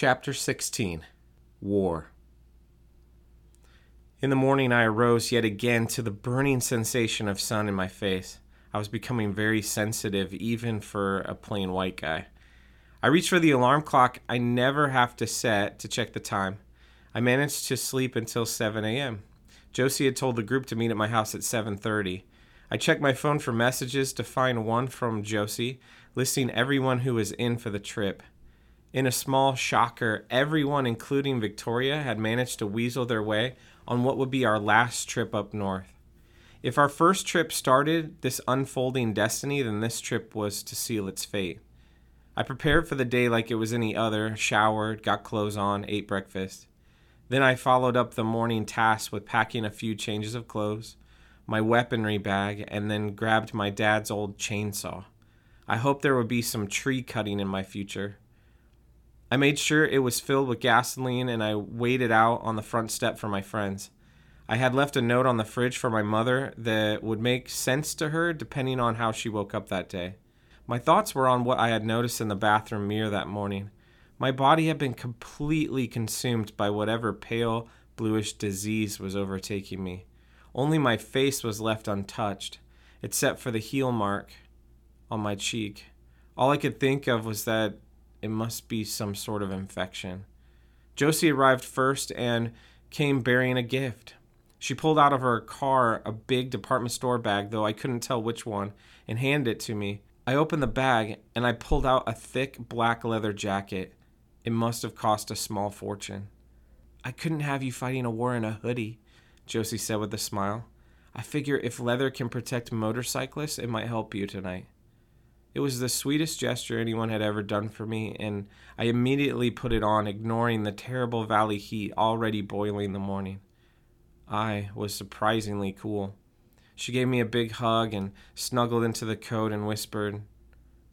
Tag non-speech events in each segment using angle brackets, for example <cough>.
Chapter 16 War In the morning, I arose yet again to the burning sensation of sun in my face. I was becoming very sensitive, even for a plain white guy. I reached for the alarm clock I never have to set to check the time. I managed to sleep until 7 a.m. Josie had told the group to meet at my house at 7:30. I checked my phone for messages to find one from Josie listing everyone who was in for the trip. In a small shocker, everyone, including Victoria, had managed to weasel their way on what would be our last trip up north. If our first trip started this unfolding destiny, then this trip was to seal its fate. I prepared for the day like it was any other, showered, got clothes on, ate breakfast. Then I followed up the morning task with packing a few changes of clothes, my weaponry bag, and then grabbed my dad's old chainsaw. I hoped there would be some tree cutting in my future. I made sure it was filled with gasoline and I waited out on the front step for my friends. I had left a note on the fridge for my mother that would make sense to her depending on how she woke up that day. My thoughts were on what I had noticed in the bathroom mirror that morning. My body had been completely consumed by whatever pale, bluish disease was overtaking me. Only my face was left untouched, except for the heel mark on my cheek. All I could think of was that it must be some sort of infection. Josie arrived first and came bearing a gift. She pulled out of her car a big department store bag, though I couldn't tell which one, and handed it to me. I opened the bag and I pulled out a thick black leather jacket. It must have cost a small fortune. I couldn't have you fighting a war in a hoodie, Josie said with a smile. I figure if leather can protect motorcyclists, it might help you tonight. It was the sweetest gesture anyone had ever done for me, and I immediately put it on, ignoring the terrible valley heat already boiling in the morning. I was surprisingly cool. She gave me a big hug and snuggled into the coat and whispered,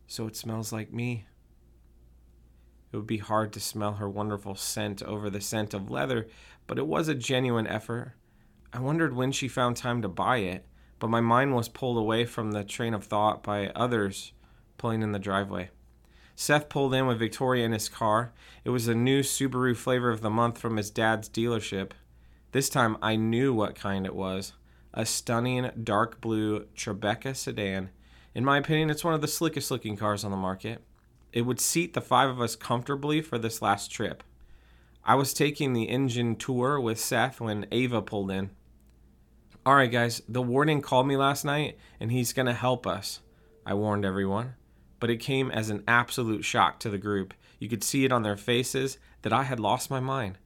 So it smells like me. It would be hard to smell her wonderful scent over the scent of leather, but it was a genuine effort. I wondered when she found time to buy it, but my mind was pulled away from the train of thought by others pulling in the driveway. Seth pulled in with Victoria in his car. It was a new Subaru flavor of the month from his dad's dealership. This time I knew what kind it was a stunning dark blue Tribeca sedan. In my opinion, it's one of the slickest looking cars on the market. It would seat the five of us comfortably for this last trip. I was taking the engine tour with Seth when Ava pulled in. All right, guys, the warden called me last night and he's going to help us, I warned everyone but it came as an absolute shock to the group. You could see it on their faces that I had lost my mind.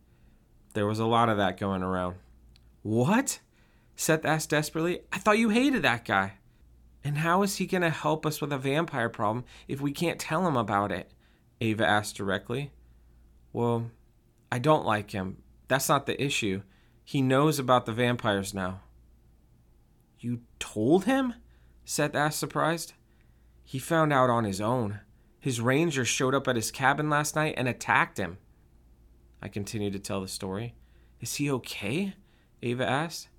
There was a lot of that going around. What? Seth asked desperately. I thought you hated that guy. And how is he going to help us with a vampire problem if we can't tell him about it? Ava asked directly. Well, I don't like him. That's not the issue. He knows about the vampires now. You told him? Seth asked, surprised. He found out on his own. His ranger showed up at his cabin last night and attacked him. I continued to tell the story. Is he okay? Ava asked.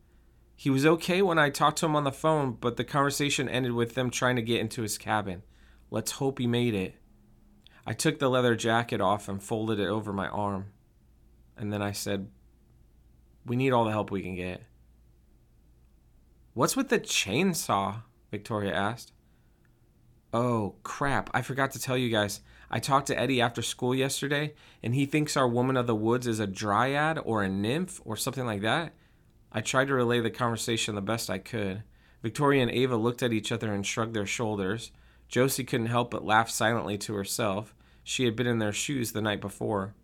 He was okay when I talked to him on the phone, but the conversation ended with them trying to get into his cabin. Let's hope he made it. I took the leather jacket off and folded it over my arm. And then I said, We need all the help we can get. What's with the chainsaw? Victoria asked. Oh, crap. I forgot to tell you guys. I talked to Eddie after school yesterday, and he thinks our woman of the woods is a dryad or a nymph or something like that. I tried to relay the conversation the best I could. Victoria and Ava looked at each other and shrugged their shoulders. Josie couldn't help but laugh silently to herself. She had been in their shoes the night before.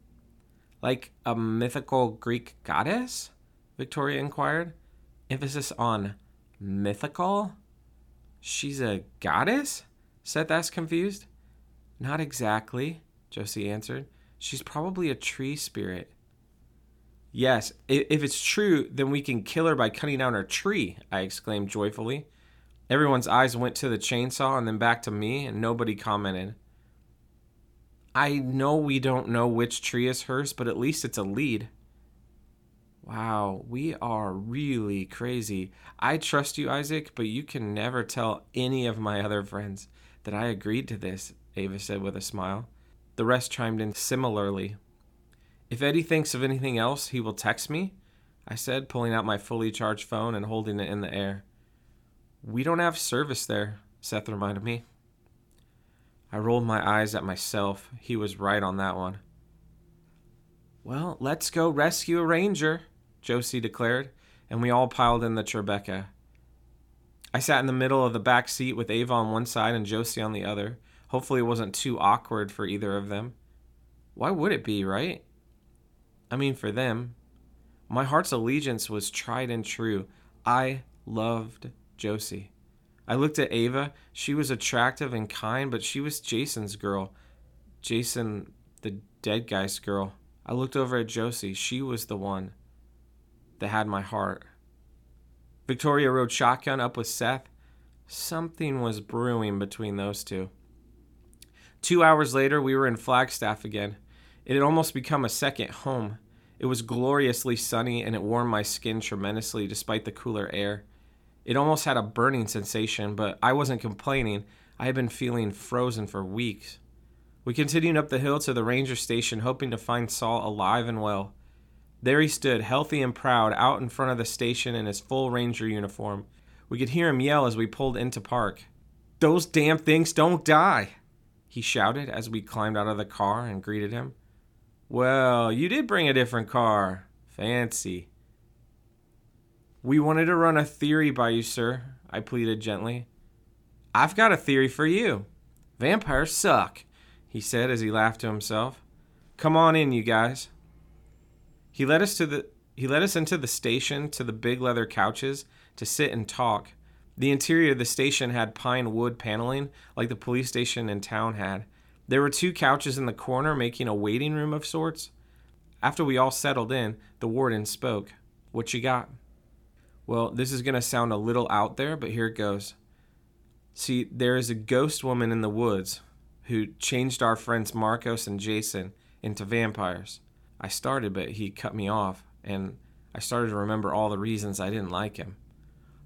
Like a mythical Greek goddess? Victoria inquired. Emphasis on mythical? She's a goddess? Seth asked, confused. Not exactly, Josie answered. She's probably a tree spirit. Yes, if it's true, then we can kill her by cutting down her tree, I exclaimed joyfully. Everyone's eyes went to the chainsaw and then back to me, and nobody commented. I know we don't know which tree is hers, but at least it's a lead. Wow, we are really crazy. I trust you, Isaac, but you can never tell any of my other friends that I agreed to this, Ava said with a smile. The rest chimed in similarly. If Eddie thinks of anything else, he will text me, I said, pulling out my fully charged phone and holding it in the air. We don't have service there, Seth reminded me. I rolled my eyes at myself. He was right on that one. Well, let's go rescue a ranger, Josie declared, and we all piled in the Tribeca. I sat in the middle of the back seat with Ava on one side and Josie on the other. Hopefully, it wasn't too awkward for either of them. Why would it be, right? I mean, for them. My heart's allegiance was tried and true. I loved Josie. I looked at Ava. She was attractive and kind, but she was Jason's girl. Jason, the dead guy's girl. I looked over at Josie. She was the one that had my heart. Victoria rode shotgun up with Seth. Something was brewing between those two. Two hours later, we were in Flagstaff again. It had almost become a second home. It was gloriously sunny and it warmed my skin tremendously despite the cooler air. It almost had a burning sensation, but I wasn't complaining. I had been feeling frozen for weeks. We continued up the hill to the ranger station, hoping to find Saul alive and well. There he stood, healthy and proud, out in front of the station in his full ranger uniform. We could hear him yell as we pulled into park. Those damn things don't die! He shouted as we climbed out of the car and greeted him. Well, you did bring a different car. Fancy. We wanted to run a theory by you, sir, I pleaded gently. I've got a theory for you. Vampires suck, he said as he laughed to himself. Come on in, you guys. He led us to the he led us into the station to the big leather couches to sit and talk. The interior of the station had pine wood paneling like the police station in town had. There were two couches in the corner making a waiting room of sorts. After we all settled in, the warden spoke. What you got? Well, this is going to sound a little out there, but here it goes. See, there is a ghost woman in the woods who changed our friends Marcos and Jason into vampires. I started, but he cut me off, and I started to remember all the reasons I didn't like him.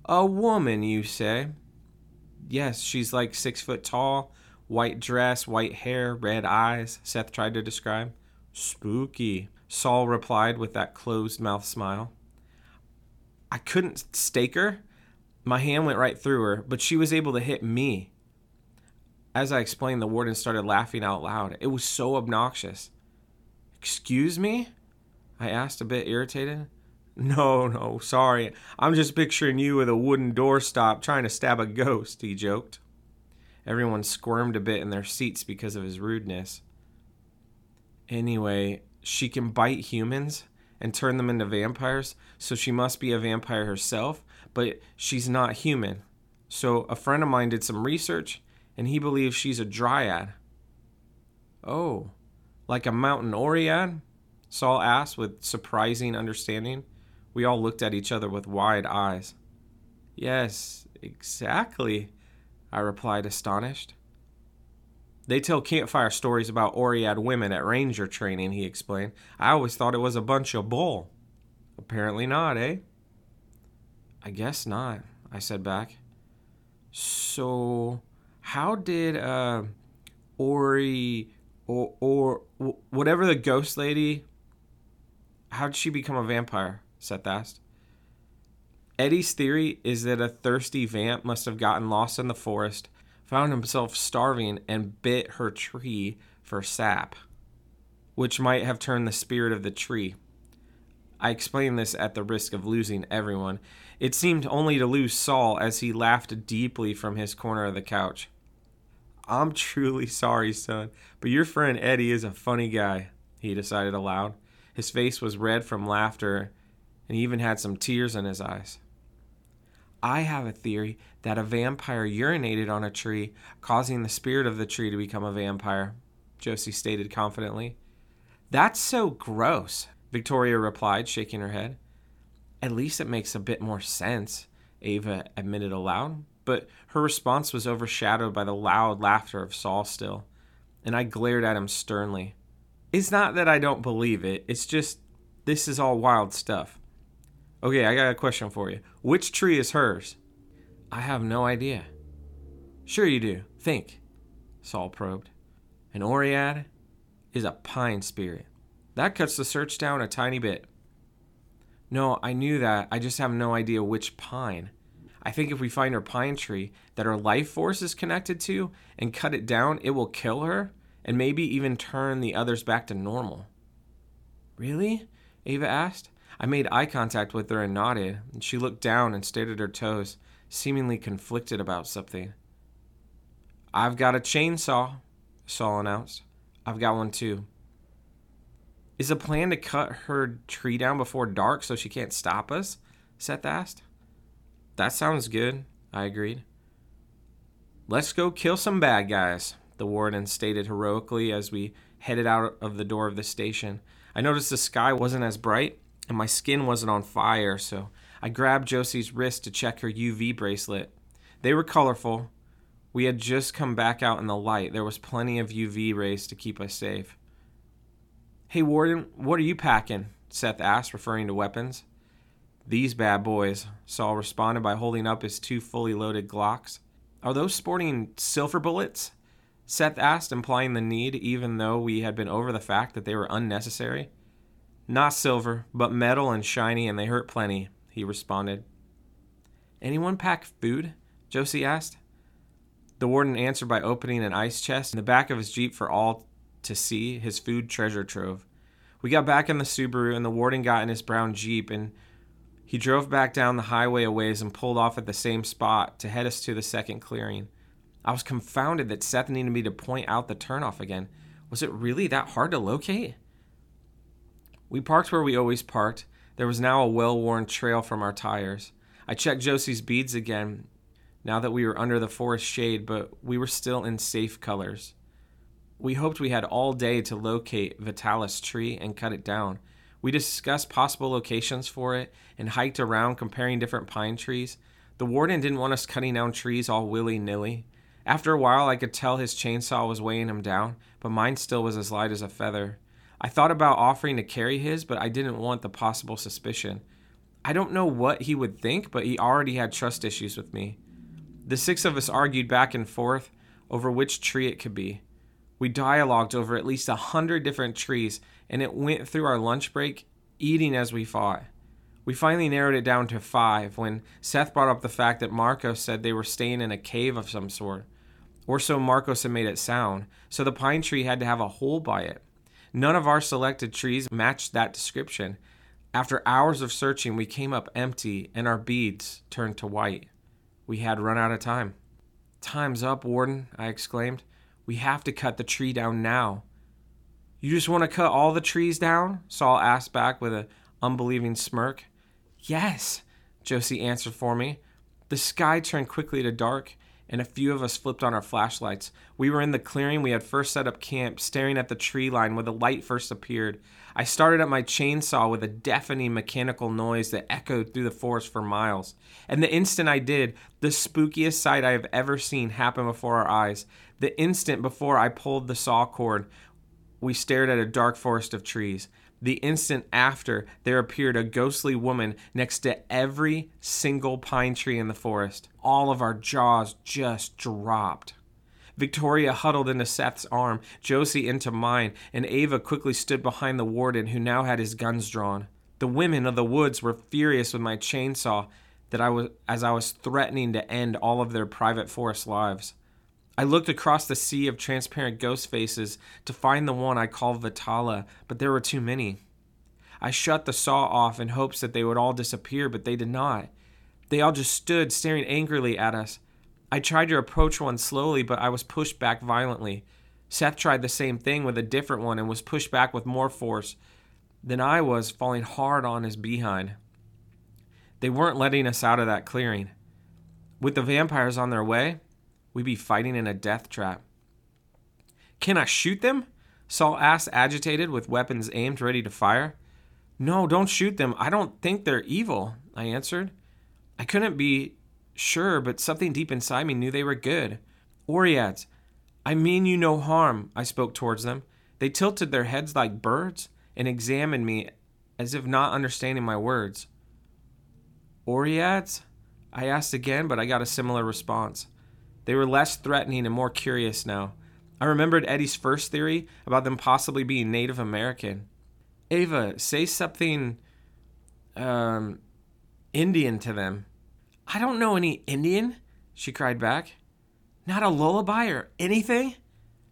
A woman, you say? Yes, she's like six foot tall, white dress, white hair, red eyes, Seth tried to describe. Spooky, Saul replied with that closed mouth smile. I couldn't stake her. My hand went right through her, but she was able to hit me. As I explained, the warden started laughing out loud. It was so obnoxious. Excuse me? I asked, a bit irritated. No, no, sorry. I'm just picturing you with a wooden doorstop trying to stab a ghost, he joked. Everyone squirmed a bit in their seats because of his rudeness. Anyway, she can bite humans? and turn them into vampires, so she must be a vampire herself, but she's not human. So a friend of mine did some research and he believes she's a dryad. Oh, like a mountain oread? Saul asked with surprising understanding. We all looked at each other with wide eyes. Yes, exactly, I replied, astonished. They tell campfire stories about Oread women at ranger training, he explained. I always thought it was a bunch of bull. Apparently not, eh? I guess not, I said back. So, how did uh, Ori or, or whatever the ghost lady, how did she become a vampire? Seth asked. Eddie's theory is that a thirsty vamp must have gotten lost in the forest found himself starving and bit her tree for sap, which might have turned the spirit of the tree. I explain this at the risk of losing everyone. It seemed only to lose Saul as he laughed deeply from his corner of the couch. I'm truly sorry, son, but your friend Eddie is a funny guy, he decided aloud. His face was red from laughter, and he even had some tears in his eyes. I have a theory that a vampire urinated on a tree, causing the spirit of the tree to become a vampire, Josie stated confidently. That's so gross, Victoria replied, shaking her head. At least it makes a bit more sense, Ava admitted aloud, but her response was overshadowed by the loud laughter of Saul still, and I glared at him sternly. It's not that I don't believe it, it's just this is all wild stuff. Okay, I got a question for you. Which tree is hers? I have no idea. Sure, you do. Think. Saul probed. An Oread is a pine spirit. That cuts the search down a tiny bit. No, I knew that. I just have no idea which pine. I think if we find her pine tree that her life force is connected to and cut it down, it will kill her and maybe even turn the others back to normal. Really? Ava asked. I made eye contact with her and nodded, she looked down and stared at her toes, seemingly conflicted about something. I've got a chainsaw, Saul announced. I've got one too. Is the plan to cut her tree down before dark so she can't stop us? Seth asked. That sounds good, I agreed. Let's go kill some bad guys, the warden stated heroically as we headed out of the door of the station. I noticed the sky wasn't as bright and my skin wasn't on fire, so I grabbed Josie's wrist to check her UV bracelet. They were colorful. We had just come back out in the light. There was plenty of UV rays to keep us safe. Hey, Warden, what are you packing? Seth asked, referring to weapons. These bad boys, Saul responded by holding up his two fully loaded Glocks. Are those sporting silver bullets? Seth asked, implying the need, even though we had been over the fact that they were unnecessary. Not silver, but metal and shiny, and they hurt plenty, he responded. Anyone pack food? Josie asked. The warden answered by opening an ice chest in the back of his Jeep for all to see his food treasure trove. We got back in the Subaru, and the warden got in his brown Jeep, and he drove back down the highway a ways and pulled off at the same spot to head us to the second clearing. I was confounded that Seth needed me to point out the turnoff again. Was it really that hard to locate? We parked where we always parked. There was now a well worn trail from our tires. I checked Josie's beads again now that we were under the forest shade, but we were still in safe colors. We hoped we had all day to locate Vitala's tree and cut it down. We discussed possible locations for it and hiked around comparing different pine trees. The warden didn't want us cutting down trees all willy nilly. After a while, I could tell his chainsaw was weighing him down, but mine still was as light as a feather. I thought about offering to carry his, but I didn't want the possible suspicion. I don't know what he would think, but he already had trust issues with me. The six of us argued back and forth over which tree it could be. We dialogued over at least a hundred different trees, and it went through our lunch break, eating as we fought. We finally narrowed it down to five when Seth brought up the fact that Marcos said they were staying in a cave of some sort. Or so Marcos had made it sound, so the pine tree had to have a hole by it. None of our selected trees matched that description. After hours of searching, we came up empty and our beads turned to white. We had run out of time. Time's up, Warden, I exclaimed. We have to cut the tree down now. You just want to cut all the trees down? Saul asked back with an unbelieving smirk. Yes, Josie answered for me. The sky turned quickly to dark, and a few of us flipped on our flashlights. We were in the clearing we had first set up camp, staring at the tree line where the light first appeared. I started up my chainsaw with a deafening mechanical noise that echoed through the forest for miles. And the instant I did, the spookiest sight I have ever seen happened before our eyes. The instant before I pulled the saw cord, we stared at a dark forest of trees. The instant after, there appeared a ghostly woman next to every single pine tree in the forest. All of our jaws just dropped. Victoria huddled into Seth's arm, Josie into mine, and Ava quickly stood behind the warden, who now had his guns drawn. The women of the woods were furious with my chainsaw that I was as I was threatening to end all of their private forest lives. I looked across the sea of transparent ghost faces to find the one I called Vitala, but there were too many. I shut the saw off in hopes that they would all disappear, but they did not. They all just stood staring angrily at us. I tried to approach one slowly, but I was pushed back violently. Seth tried the same thing with a different one and was pushed back with more force than I was, falling hard on his behind. They weren't letting us out of that clearing. With the vampires on their way, we'd be fighting in a death trap. Can I shoot them? Saul asked, agitated, with weapons aimed, ready to fire. No, don't shoot them. I don't think they're evil, I answered. I couldn't be Sure, but something deep inside me knew they were good. Oreads, I mean you no harm, I spoke towards them. They tilted their heads like birds and examined me as if not understanding my words. Oreads? I asked again, but I got a similar response. They were less threatening and more curious now. I remembered Eddie's first theory about them possibly being Native American. Ava, say something um, Indian to them. I don't know any Indian, she cried back. Not a lullaby or anything?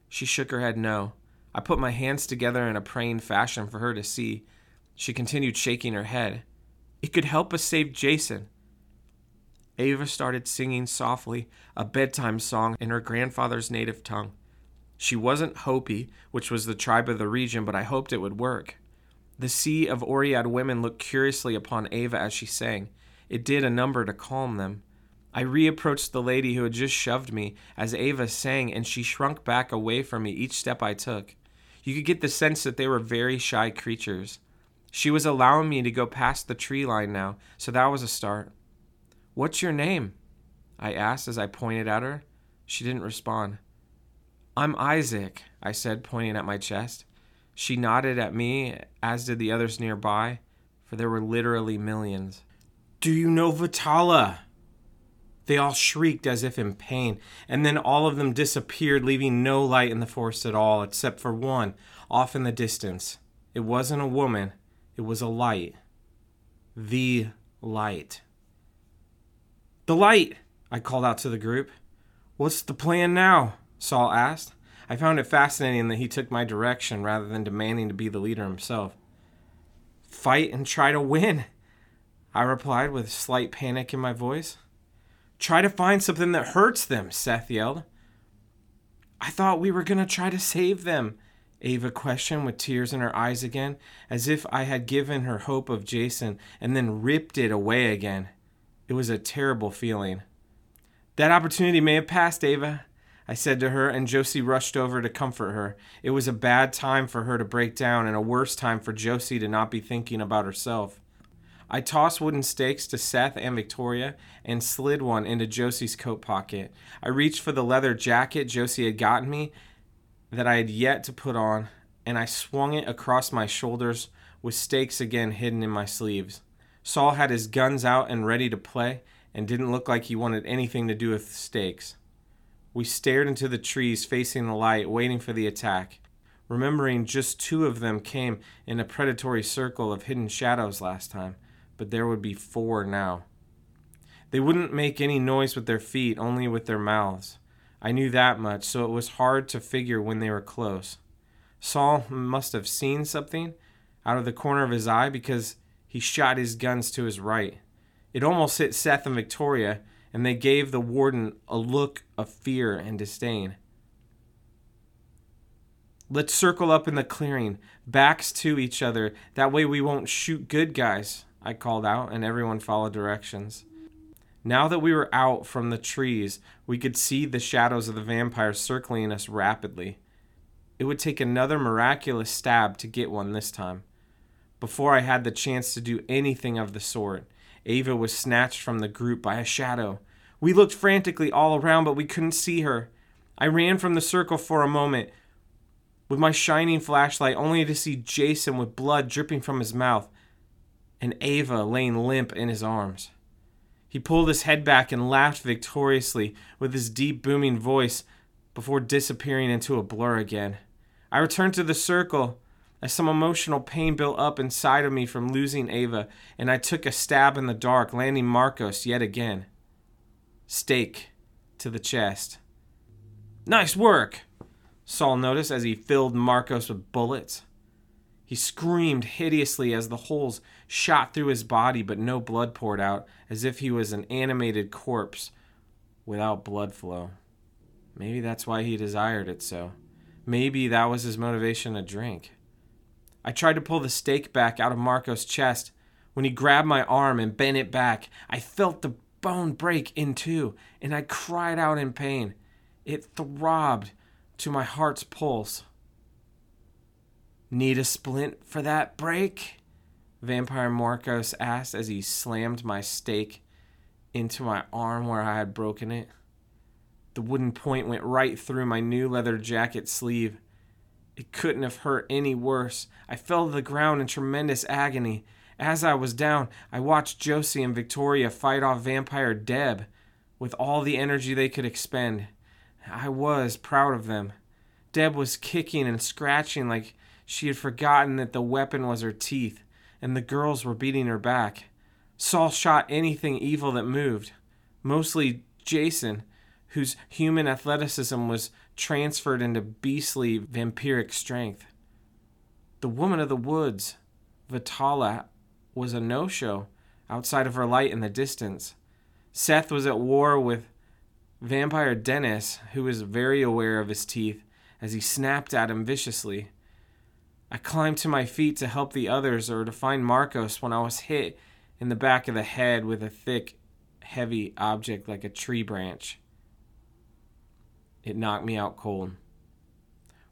She shook her head no. I put my hands together in a praying fashion for her to see. She continued shaking her head. It could help us save Jason. Ava started singing softly a bedtime song in her grandfather's native tongue. She wasn't Hopi, which was the tribe of the region, but I hoped it would work. The sea of Oread women looked curiously upon Ava as she sang. It did a number to calm them. I reapproached the lady who had just shoved me as Ava sang, and she shrunk back away from me each step I took. You could get the sense that they were very shy creatures. She was allowing me to go past the tree line now, so that was a start. What's your name? I asked as I pointed at her. She didn't respond. I'm Isaac, I said, pointing at my chest. She nodded at me, as did the others nearby, for there were literally millions. Do you know Vitala? They all shrieked as if in pain, and then all of them disappeared, leaving no light in the forest at all, except for one, off in the distance. It wasn't a woman, it was a light. The light. The light! I called out to the group. What's the plan now? Saul asked. I found it fascinating that he took my direction rather than demanding to be the leader himself. Fight and try to win, I replied with slight panic in my voice. Try to find something that hurts them, Seth yelled. I thought we were going to try to save them, Ava questioned with tears in her eyes again, as if I had given her hope of Jason and then ripped it away again. It was a terrible feeling. That opportunity may have passed, Ava, I said to her, and Josie rushed over to comfort her. It was a bad time for her to break down, and a worse time for Josie to not be thinking about herself. I tossed wooden stakes to Seth and Victoria and slid one into Josie's coat pocket. I reached for the leather jacket Josie had gotten me that I had yet to put on, and I swung it across my shoulders with stakes again hidden in my sleeves. Saul had his guns out and ready to play, and didn't look like he wanted anything to do with stakes. We stared into the trees facing the light, waiting for the attack, remembering just two of them came in a predatory circle of hidden shadows last time, but there would be four now. They wouldn't make any noise with their feet, only with their mouths. I knew that much, so it was hard to figure when they were close. Saul must have seen something out of the corner of his eye because he shot his guns to his right. It almost hit Seth and Victoria, and they gave the warden a look of fear and disdain. Let's circle up in the clearing, backs to each other. That way we won't shoot good guys, I called out, and everyone followed directions. Now that we were out from the trees, we could see the shadows of the vampires circling us rapidly. It would take another miraculous stab to get one this time. Before I had the chance to do anything of the sort, Ava was snatched from the group by a shadow. We looked frantically all around, but we couldn't see her. I ran from the circle for a moment with my shining flashlight, only to see Jason with blood dripping from his mouth and Ava laying limp in his arms. He pulled his head back and laughed victoriously with his deep, booming voice before disappearing into a blur again. I returned to the circle as some emotional pain built up inside of me from losing Ava, and I took a stab in the dark, landing Marcos yet again. Stake to the chest. Nice work, Saul noticed as he filled Marcos with bullets. He screamed hideously as the holes shot through his body, but no blood poured out, as if he was an animated corpse without blood flow. Maybe that's why he desired it so. Maybe that was his motivation to drink. I tried to pull the stake back out of Marco's chest. When he grabbed my arm and bent it back, I felt the bone break in two, and I cried out in pain. It throbbed to my heart's pulse. Need a splint for that break? Vampire Marcos asked as he slammed my stake into my arm where I had broken it. The wooden point went right through my new leather jacket sleeve. It couldn't have hurt any worse. I fell to the ground in tremendous agony. As I was down, I watched Josie and Victoria fight off Vampire Deb with all the energy they could expend. I was proud of them. Deb was kicking and scratching like She had forgotten that the weapon was her teeth, and the girls were beating her back. Saul shot anything evil that moved, mostly Jason, whose human athleticism was transferred into beastly vampiric strength. The woman of the woods, Vitala, was a no show outside of her light in the distance. Seth was at war with vampire Dennis, who was very aware of his teeth as he snapped at him viciously. I climbed to my feet to help the others or to find Marcos when I was hit in the back of the head with a thick, heavy object like a tree branch. It knocked me out cold.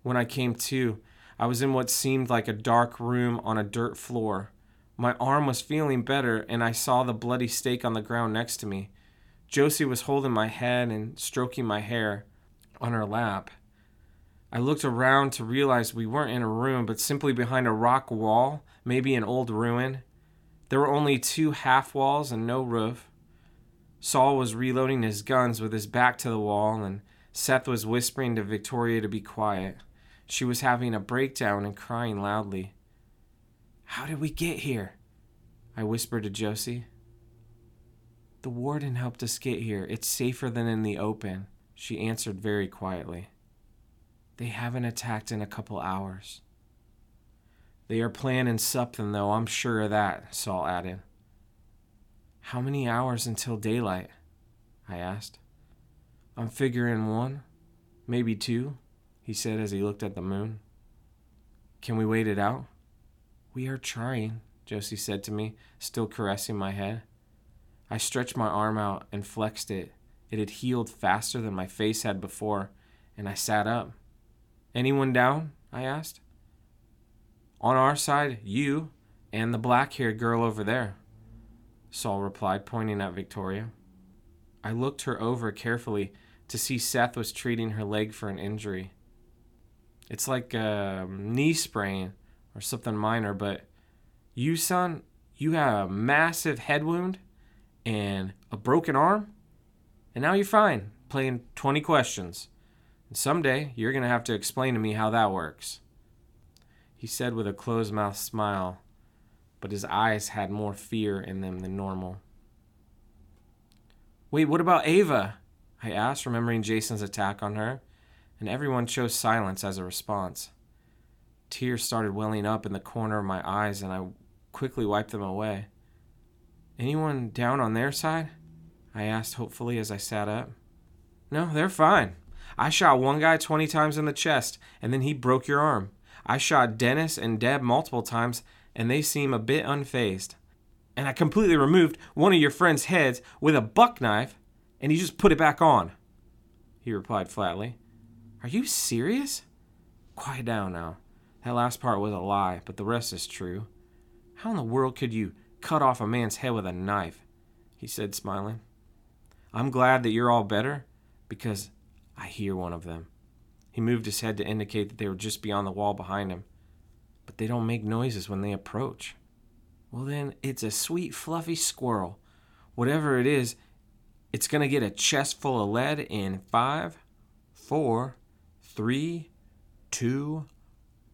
When I came to, I was in what seemed like a dark room on a dirt floor. My arm was feeling better, and I saw the bloody stake on the ground next to me. Josie was holding my head and stroking my hair on her lap. I looked around to realize we weren't in a room, but simply behind a rock wall, maybe an old ruin. There were only two half walls and no roof. Saul was reloading his guns with his back to the wall, and Seth was whispering to Victoria to be quiet. She was having a breakdown and crying loudly. How did we get here? I whispered to Josie. The warden helped us get here. It's safer than in the open, she answered very quietly. They haven't attacked in a couple hours. They are planning something, though, I'm sure of that, Saul added. How many hours until daylight? I asked. I'm figuring one, maybe two, he said as he looked at the moon. Can we wait it out? We are trying, Josie said to me, still caressing my head. I stretched my arm out and flexed it. It had healed faster than my face had before, and I sat up. Anyone down? I asked. On our side, you and the black haired girl over there, Saul replied, pointing at Victoria. I looked her over carefully to see Seth was treating her leg for an injury. It's like a knee sprain or something minor, but you, son, you have a massive head wound and a broken arm, and now you're fine, playing 20 questions. And someday you're going to have to explain to me how that works. He said with a closed mouth smile, but his eyes had more fear in them than normal. Wait, what about Ava? I asked, remembering Jason's attack on her, and everyone chose silence as a response. Tears started welling up in the corner of my eyes, and I quickly wiped them away. Anyone down on their side? I asked hopefully as I sat up. No, they're fine. I shot one guy 20 times in the chest, and then he broke your arm. I shot Dennis and Deb multiple times, and they seem a bit unfazed. And I completely removed one of your friend's heads with a buck knife, and he just put it back on. He replied flatly. Are you serious? Quiet down now. That last part was a lie, but the rest is true. How in the world could you cut off a man's head with a knife? He said, smiling. I'm glad that you're all better because I hear one of them. He moved his head to indicate that they were just beyond the wall behind him. But they don't make noises when they approach. Well, then, it's a sweet, fluffy squirrel. Whatever it is, it's going to get a chest full of lead in five, four, three, two,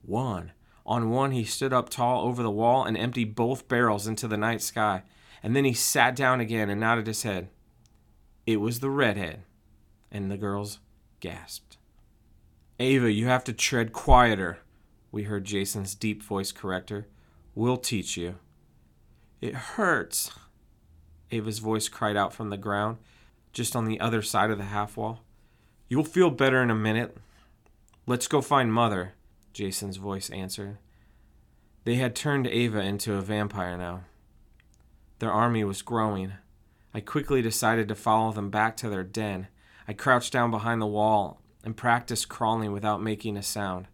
one. On one, he stood up tall over the wall and emptied both barrels into the night sky. And then he sat down again and nodded his head. It was the redhead. And the girls gasped. Ava, you have to tread quieter, we heard Jason's deep voice correct her. We'll teach you. It hurts, Ava's voice cried out from the ground, just on the other side of the half wall. You'll feel better in a minute. Let's go find Mother, Jason's voice answered. They had turned Ava into a vampire now. Their army was growing. I quickly decided to follow them back to their den. I crouched down behind the wall and practiced crawling without making a sound.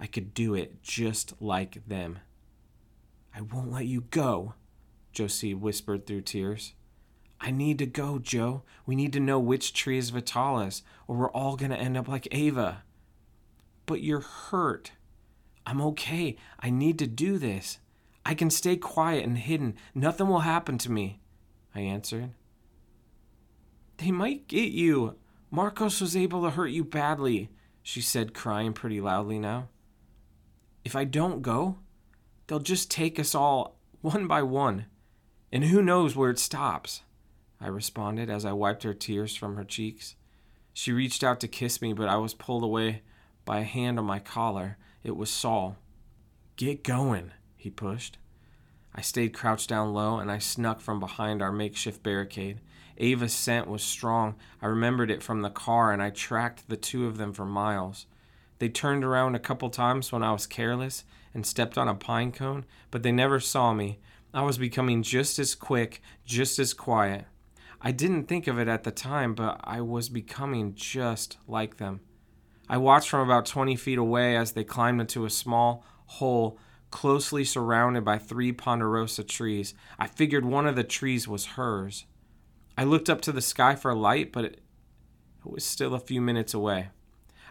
I could do it just like them. I won't let you go, Josie whispered through tears. I need to go, Joe. We need to know which tree is Vitala's, or we're all going to end up like Ava. But you're hurt. I'm okay. I need to do this. I can stay quiet and hidden. Nothing will happen to me, I answered. They might get you. Marcos was able to hurt you badly, she said, crying pretty loudly now. If I don't go, they'll just take us all one by one, and who knows where it stops. I responded as I wiped her tears from her cheeks. She reached out to kiss me, but I was pulled away by a hand on my collar. It was Saul. Get going, he pushed. I stayed crouched down low and I snuck from behind our makeshift barricade. Ava's scent was strong. I remembered it from the car and I tracked the two of them for miles. They turned around a couple times when I was careless and stepped on a pine cone, but they never saw me. I was becoming just as quick, just as quiet. I didn't think of it at the time, but I was becoming just like them. I watched from about 20 feet away as they climbed into a small hole closely surrounded by three ponderosa trees. I figured one of the trees was hers. I looked up to the sky for light, but it, was still a few minutes away.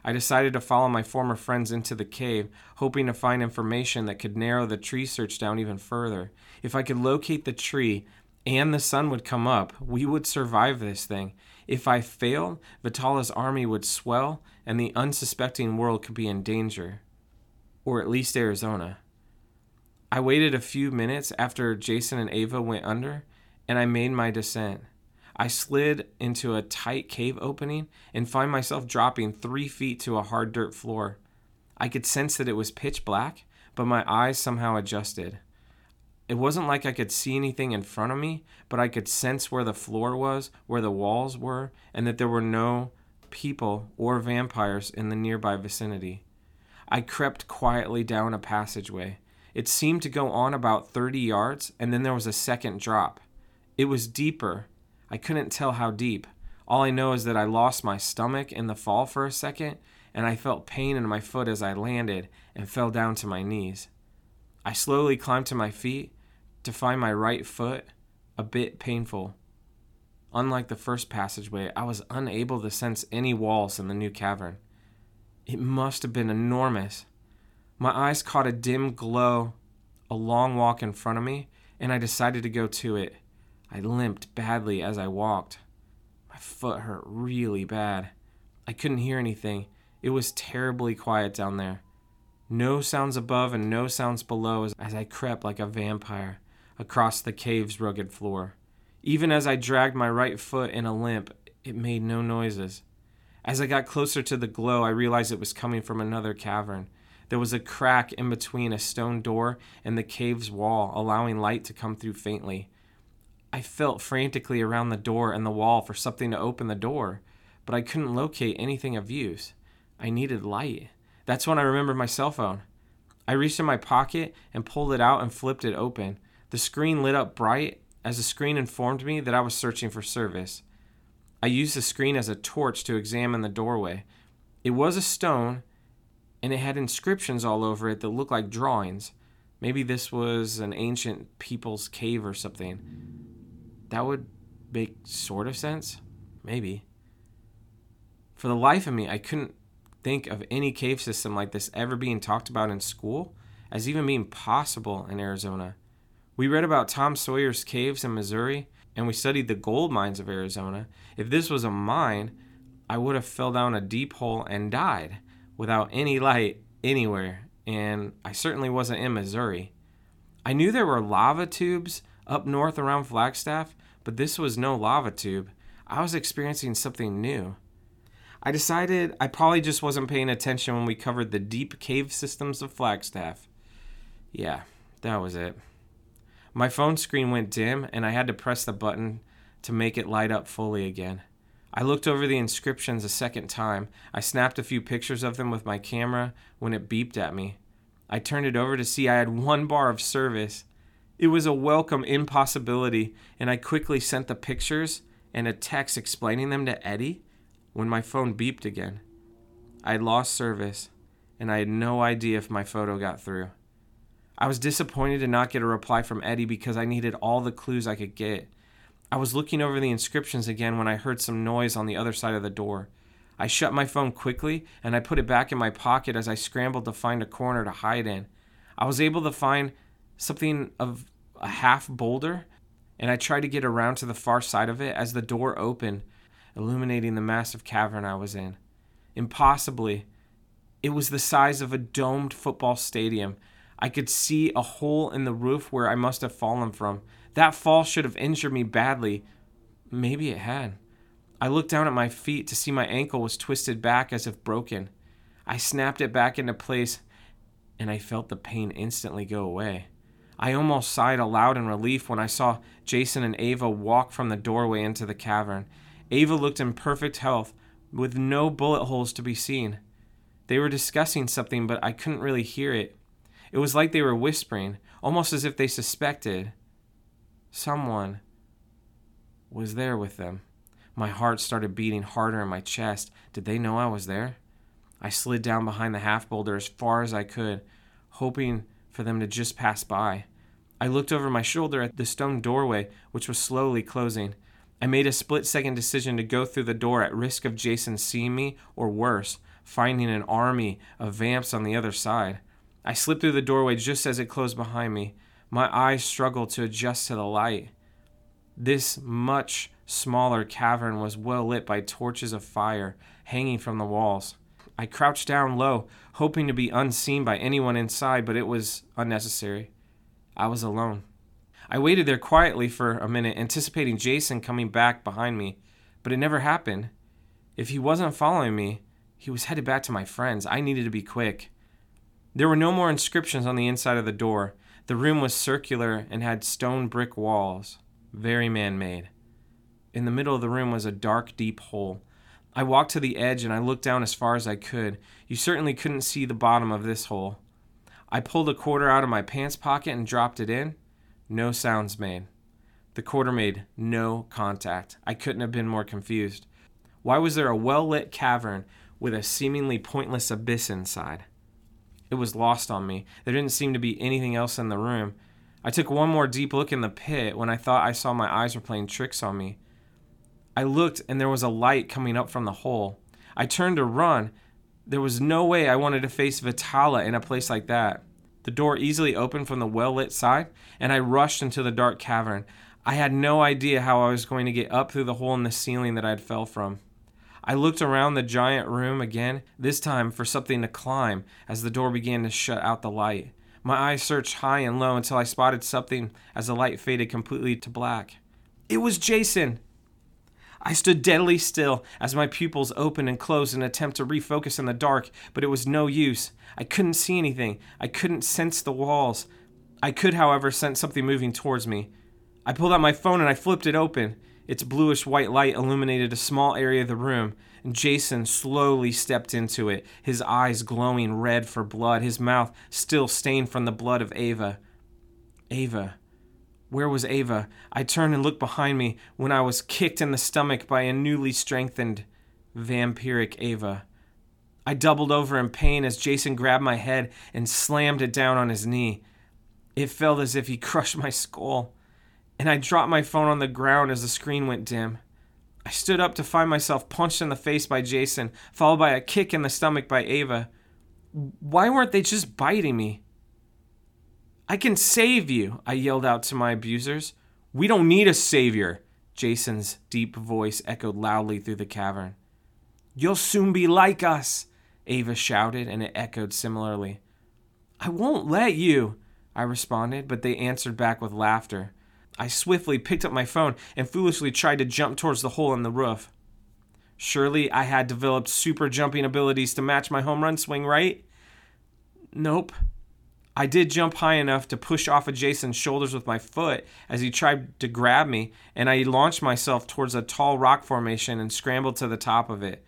I decided to follow my former friends into the cave, hoping to find information that could narrow the tree search down even further. If I could locate the tree and the sun would come up, we would survive this thing. If I failed, Vitala's army would swell and the unsuspecting world could be in danger. Or at least Arizona. I waited a few minutes after Jason and Ava went under, and I made my descent. I slid into a tight cave opening and find myself dropping three feet to a hard dirt floor. I could sense that it was pitch black, but my eyes somehow adjusted. It wasn't like I could see anything in front of me, but I could sense where the floor was, where the walls were, and that there were no people or vampires in the nearby vicinity. I crept quietly down a passageway. It seemed to go on about 30 yards, and then there was a second drop. It was deeper. I couldn't tell how deep. All I know is that I lost my stomach in the fall for a second, and I felt pain in my foot as I landed and fell down to my knees. I slowly climbed to my feet to find my right foot a bit painful. Unlike the first passageway, I was unable to sense any walls in the new cavern. It must have been enormous. My eyes caught a dim glow, a long walk in front of me, and I decided to go to it. I limped badly as I walked. My foot hurt really bad. I couldn't hear anything. It was terribly quiet down there. No sounds above and no sounds below as, I crept like a vampire across the cave's rugged floor. Even as I dragged my right foot in a limp, it made no noises. As I got closer to the glow, I realized it was coming from another cavern. There was a crack in between a stone door and the cave's wall, allowing light to come through faintly. I felt frantically around the door and the wall for something to open the door, but I couldn't locate anything of use. I needed light. That's when I remembered my cell phone. I reached in my pocket and pulled it out and flipped it open. The screen lit up bright as the screen informed me that I was searching for service. I used the screen as a torch to examine the doorway. It was a stone, and it had inscriptions all over it that looked like drawings. Maybe this was an ancient people's cave or something. That would make sort of sense. Maybe. For the life of me, I couldn't think of any cave system like this ever being talked about in school as even being possible in Arizona. We read about Tom Sawyer's caves in Missouri, and we studied the gold mines of Arizona. If this was a mine, I would have fell down a deep hole and died without any light anywhere, and I certainly wasn't in Missouri. I knew there were lava tubes up north around Flagstaff, but this was no lava tube. I was experiencing something new. I decided I probably just wasn't paying attention when we covered the deep cave systems of Flagstaff. Yeah, that was it. My phone screen went dim, and I had to press the button to make it light up fully again. I looked over the inscriptions a second time. I snapped a few pictures of them with my camera when it beeped at me. I turned it over to see I had one bar of service. It was a welcome impossibility, and I quickly sent the pictures and a text explaining them to Eddie when my phone beeped again. I lost service, and I had no idea if my photo got through. I was disappointed to not get a reply from Eddie because I needed all the clues I could get. I was looking over the inscriptions again when I heard some noise on the other side of the door. I shut my phone quickly and I put it back in my pocket as I scrambled to find a corner to hide in. I was able to find something of a half boulder and I tried to get around to the far side of it as the door opened, illuminating the massive cavern I was in. Impossibly, It was the size of a domed football stadium. I could see a hole in the roof where I must have fallen from. That fall should have injured me badly. Maybe it had. I looked down at my feet to see my ankle was twisted back as if broken. I snapped it back into place and I felt the pain instantly go away. I almost sighed aloud in relief when I saw Jason and Ava walk from the doorway into the cavern. Ava looked in perfect health, with no bullet holes to be seen. They were discussing something, but I couldn't really hear it. It was like they were whispering, almost as if they suspected someone was there with them. My heart started beating harder in my chest. Did they know I was there? I slid down behind the half boulder as far as I could, hoping for them to just pass by. I looked over my shoulder at the stone doorway, which was slowly closing. I made a split second decision to go through the door at risk of Jason seeing me, or worse, finding an army of vamps on the other side. I slipped through the doorway just as it closed behind me. My eyes struggled to adjust to the light. This much smaller cavern was well lit by torches of fire hanging from the walls. I crouched down low, hoping to be unseen by anyone inside, but it was unnecessary. I was alone. I waited there quietly for a minute, anticipating Jason coming back behind me, but it never happened. If he wasn't following me, he was headed back to my friends. I needed to be quick. There were no more inscriptions on the inside of the door. The room was circular and had stone brick walls, very man made. In the middle of the room was a dark, deep hole. I walked to the edge and I looked down as far as I could. You certainly couldn't see the bottom of this hole. I pulled a quarter out of my pants pocket and dropped it in. No sounds made. The quarter made no contact. I couldn't have been more confused. Why was there a well lit cavern with a seemingly pointless abyss inside? It was lost on me. There didn't seem to be anything else in the room. I took one more deep look in the pit when I thought I saw my eyes were playing tricks on me. I looked and there was a light coming up from the hole. I turned to run. There was no way I wanted to face Vitala in a place like that. The door easily opened from the well lit side, and I rushed into the dark cavern. I had no idea how I was going to get up through the hole in the ceiling that I'd fell from. I looked around the giant room again, this time for something to climb as the door began to shut out the light. My eyes searched high and low until I spotted something as the light faded completely to black. It was Jason! I stood deadly still as my pupils opened and closed in an attempt to refocus in the dark, but it was no use. I couldn't see anything. I couldn't sense the walls. I could, however, sense something moving towards me. I pulled out my phone and I flipped it open. Its bluish white light illuminated a small area of the room, and Jason slowly stepped into it, his eyes glowing red for blood, his mouth still stained from the blood of Ava. Ava. Where was Ava? I turned and looked behind me when I was kicked in the stomach by a newly strengthened vampiric Ava. I doubled over in pain as Jason grabbed my head and slammed it down on his knee. It felt as if he <laughs> crushed my skull, and I dropped my phone on the ground as the screen went dim. I stood up to find myself punched in the face by Jason, followed by a kick in the stomach by Ava. Why weren't they just biting me? I can save you, I yelled out to my abusers. We don't need a savior, Jason's deep voice echoed loudly through the cavern. You'll soon be like us, Ava shouted, and it echoed similarly. I won't let you, I responded, but they answered back with laughter. I swiftly picked up my phone and foolishly tried to jump towards the hole in the roof. Surely I had developed super jumping abilities to match my home run swing, right? Nope, I did jump high enough to push off of Jason's shoulders with my foot as he tried to grab me, and I launched myself towards a tall rock formation and scrambled to the top of it.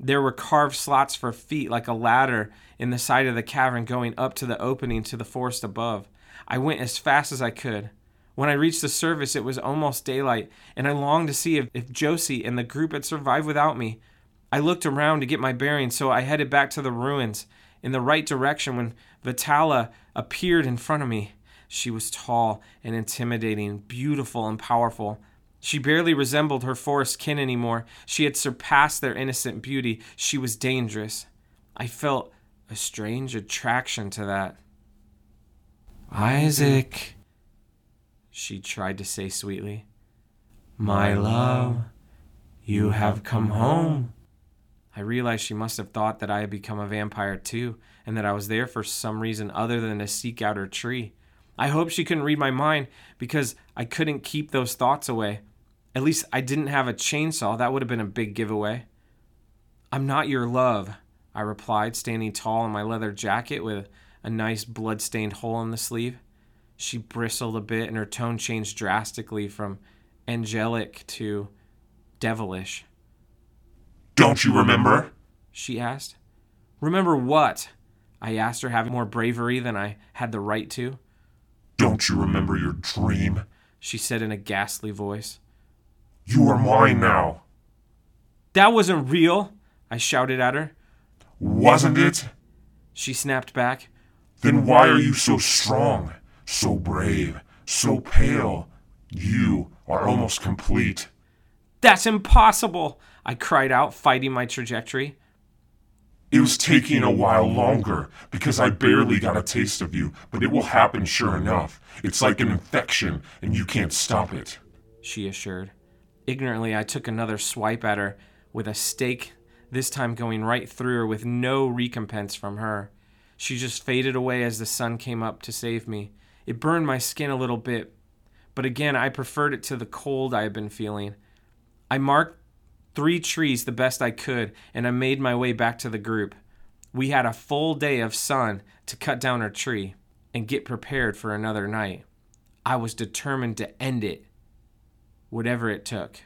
There were carved slots for feet like a ladder in the side of the cavern going up to the opening to the forest above. I went as fast as I could. When I reached the surface, it was almost daylight, and I longed to see if, if Josie and the group had survived without me. I looked around to get my bearings, so I headed back to the ruins in the right direction when Vitala appeared in front of me. She was tall and intimidating, beautiful and powerful. She barely resembled her forest kin anymore. She had surpassed their innocent beauty. She was dangerous. I felt a strange attraction to that. Isaac, she tried to say sweetly. My love, you have come home. I realized she must have thought that I had become a vampire too, and that I was there for some reason other than to seek out her tree. I hope she couldn't read my mind because I couldn't keep those thoughts away. At least I didn't have a chainsaw. That would have been a big giveaway. I'm not your love, I replied, standing tall in my leather jacket with a nice blood-stained hole in the sleeve. She bristled a bit and her tone changed drastically from angelic to devilish. Don't you remember? She asked. Remember what? I asked her, having more bravery than I had the right to. Don't you remember your dream? She said in a ghastly voice. You are mine now. That wasn't real, I shouted at her. Wasn't it? She snapped back. Then why are you so strong, so brave, so pale? You are almost complete. That's impossible, I cried out, fighting my trajectory. It was taking a while longer because I barely got a taste of you, but it will happen sure enough. It's like an infection and you can't stop it. She assured. Ignorantly, I took another swipe at her with a stake, this time going right through her with no recompense from her. She just faded away as the sun came up to save me. It burned my skin a little bit, but again, I preferred it to the cold I had been feeling. I marked three trees the best I could, and I made my way back to the group. We had a full day of sun to cut down our tree and get prepared for another night. I was determined to end it, whatever it took.